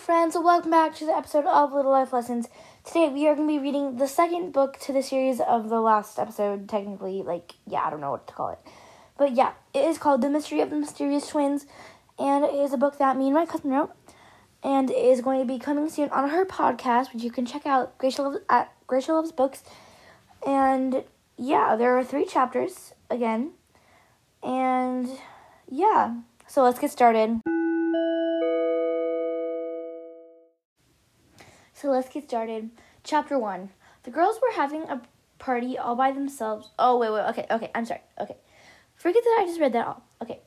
friends, welcome back to the episode of Little Life Lessons. Today we are going to be reading the second book to the series of the last episode, technically, like, yeah, I don't know what to call it. But yeah, it is called The Mystery of the Mysterious Twins, and it is a book that me and my cousin wrote, and is going to be coming soon on her podcast, which you can check out, Gracia Loves, at Gracia Loves Books. And yeah, there are three chapters, again, and yeah, so let's get started. So let's get started. Chapter 1. The girls were having a party all by themselves. Oh, wait, wait. Okay, okay. I'm sorry. Okay. Forget that I just read that all. Okay.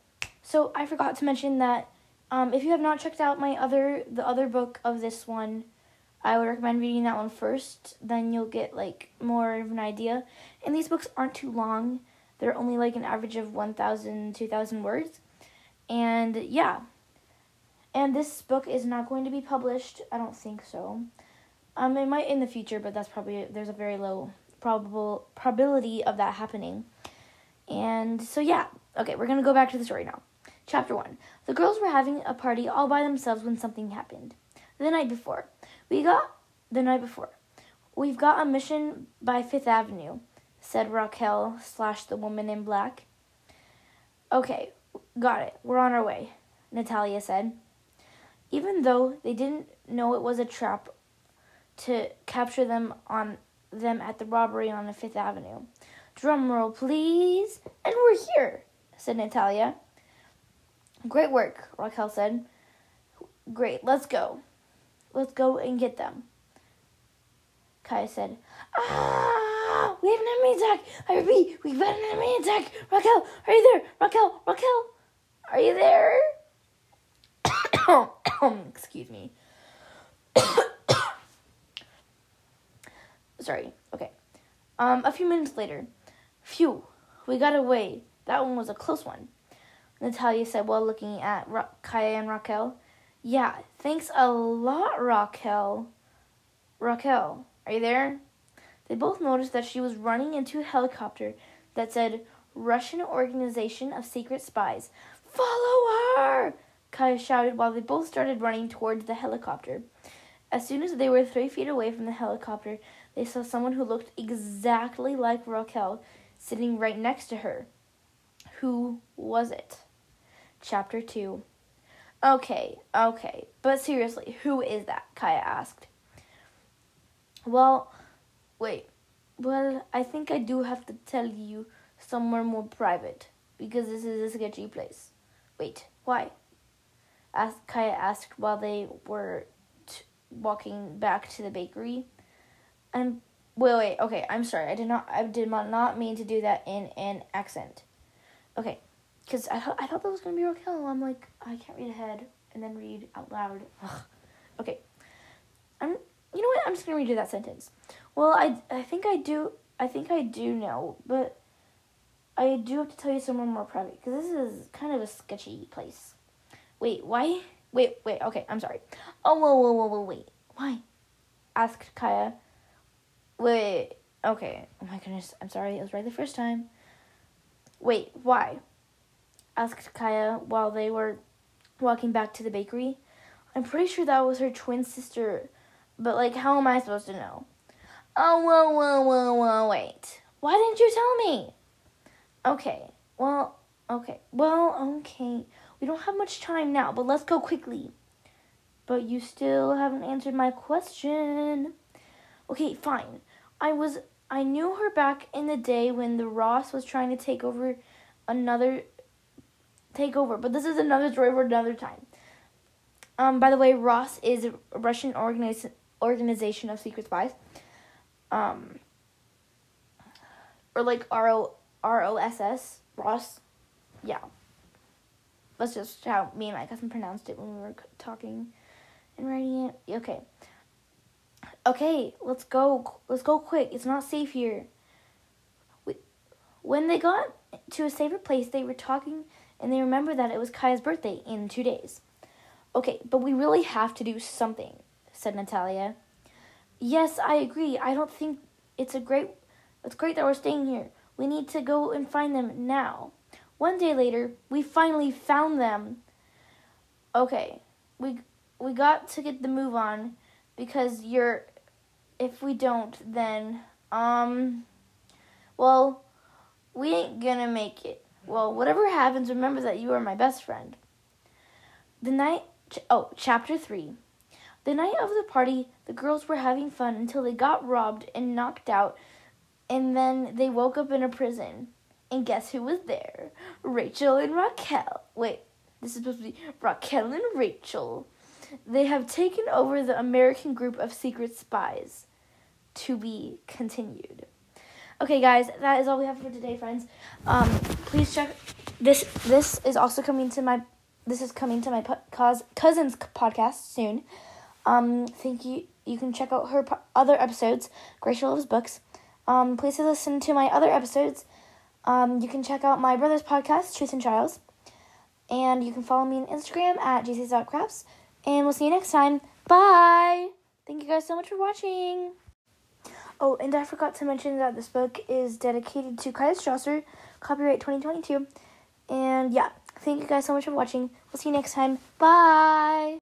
So I forgot to mention that um, if you have not checked out my other the other book of this one, I would recommend reading that one first. Then you'll get like more of an idea. And these books aren't too long. They're only like an average of 1,000, 2,000 words. And yeah. And this book is not going to be published. I don't think so. Um, it might in the future, but that's probably there's a very low probable probability of that happening. And so yeah, okay, we're gonna go back to the story now. Chapter one: The girls were having a party all by themselves when something happened. The night before, we got the night before. We've got a mission by Fifth Avenue, said Raquel slash the woman in black. Okay, got it. We're on our way, Natalia said. Even though they didn't know it was a trap to capture them on them at the robbery on the Fifth Avenue. Drum roll, please. And we're here, said Natalia. Great work, Raquel said. Great, let's go. Let's go and get them. Kaya said, Ah, we have an enemy attack. I repeat, we've got an enemy attack. Raquel, are you there? Raquel, Raquel, are you there? Excuse me. Sorry. Okay. Um, a few minutes later, phew, we got away. That one was a close one. Natalia said while looking at Ra- Kaya and Raquel. Yeah, thanks a lot, Raquel. Raquel, are you there? They both noticed that she was running into a helicopter that said Russian Organization of Secret Spies. Follow her! Kaya shouted while they both started running towards the helicopter. As soon as they were three feet away from the helicopter, they saw someone who looked exactly like Raquel sitting right next to her. Who was it? Chapter 2. Okay, okay, but seriously, who is that? Kaya asked. Well, wait. Well, I think I do have to tell you somewhere more private because this is a sketchy place. Wait, why? Asked, Kaya asked while they were walking back to the bakery. I'm wait wait okay I'm sorry I did not I did not mean to do that in an accent. Okay, because I I thought that was gonna be Raquel. I'm like I can't read ahead and then read out loud. Ugh. Okay, I'm you know what I'm just gonna redo that sentence. Well I I think I do I think I do know but. I do have to tell you somewhere more private because this is kind of a sketchy place. Wait, why? Wait, wait, okay, I'm sorry. Oh, whoa, whoa, whoa, whoa, wait. Why? asked Kaya. Wait, okay. Oh my goodness, I'm sorry, it was right the first time. Wait, why? asked Kaya while they were walking back to the bakery. I'm pretty sure that was her twin sister, but like, how am I supposed to know? Oh, whoa, whoa, whoa, whoa, wait. Why didn't you tell me? Okay, well, okay, well, okay. We don't have much time now, but let's go quickly. But you still haven't answered my question. Okay, fine. I was I knew her back in the day when the Ross was trying to take over another take over, but this is another story for another time. Um, by the way, Ross is a Russian organiz- organization of secret spies. Um, or like R O R O S S Ross, yeah. That's just how me and my cousin pronounced it when we were talking and writing it. Okay. Okay, let's go. Let's go quick. It's not safe here. We, when they got to a safer place, they were talking and they remembered that it was Kaya's birthday in two days. Okay, but we really have to do something, said Natalia. Yes, I agree. I don't think it's a great. It's great that we're staying here. We need to go and find them now. One day later, we finally found them. Okay, we we got to get the move on because you're if we don't then um well we ain't gonna make it. Well, whatever happens, remember that you are my best friend. The night oh, chapter 3. The night of the party, the girls were having fun until they got robbed and knocked out, and then they woke up in a prison. And guess who was there? Rachel and Raquel. Wait, this is supposed to be Raquel and Rachel. They have taken over the American group of secret spies. To be continued. Okay, guys, that is all we have for today, friends. Um, please check this. This is also coming to my. This is coming to my cause, cousin's podcast soon. Um, thank you. You can check out her po- other episodes. Gracia loves books. Um, please listen to my other episodes. Um, you can check out my brother's podcast, Truth and Trials. And you can follow me on Instagram at jc.crafts. And we'll see you next time. Bye. Thank you guys so much for watching. Oh, and I forgot to mention that this book is dedicated to Kaya Strasser, copyright 2022. And yeah, thank you guys so much for watching. We'll see you next time. Bye.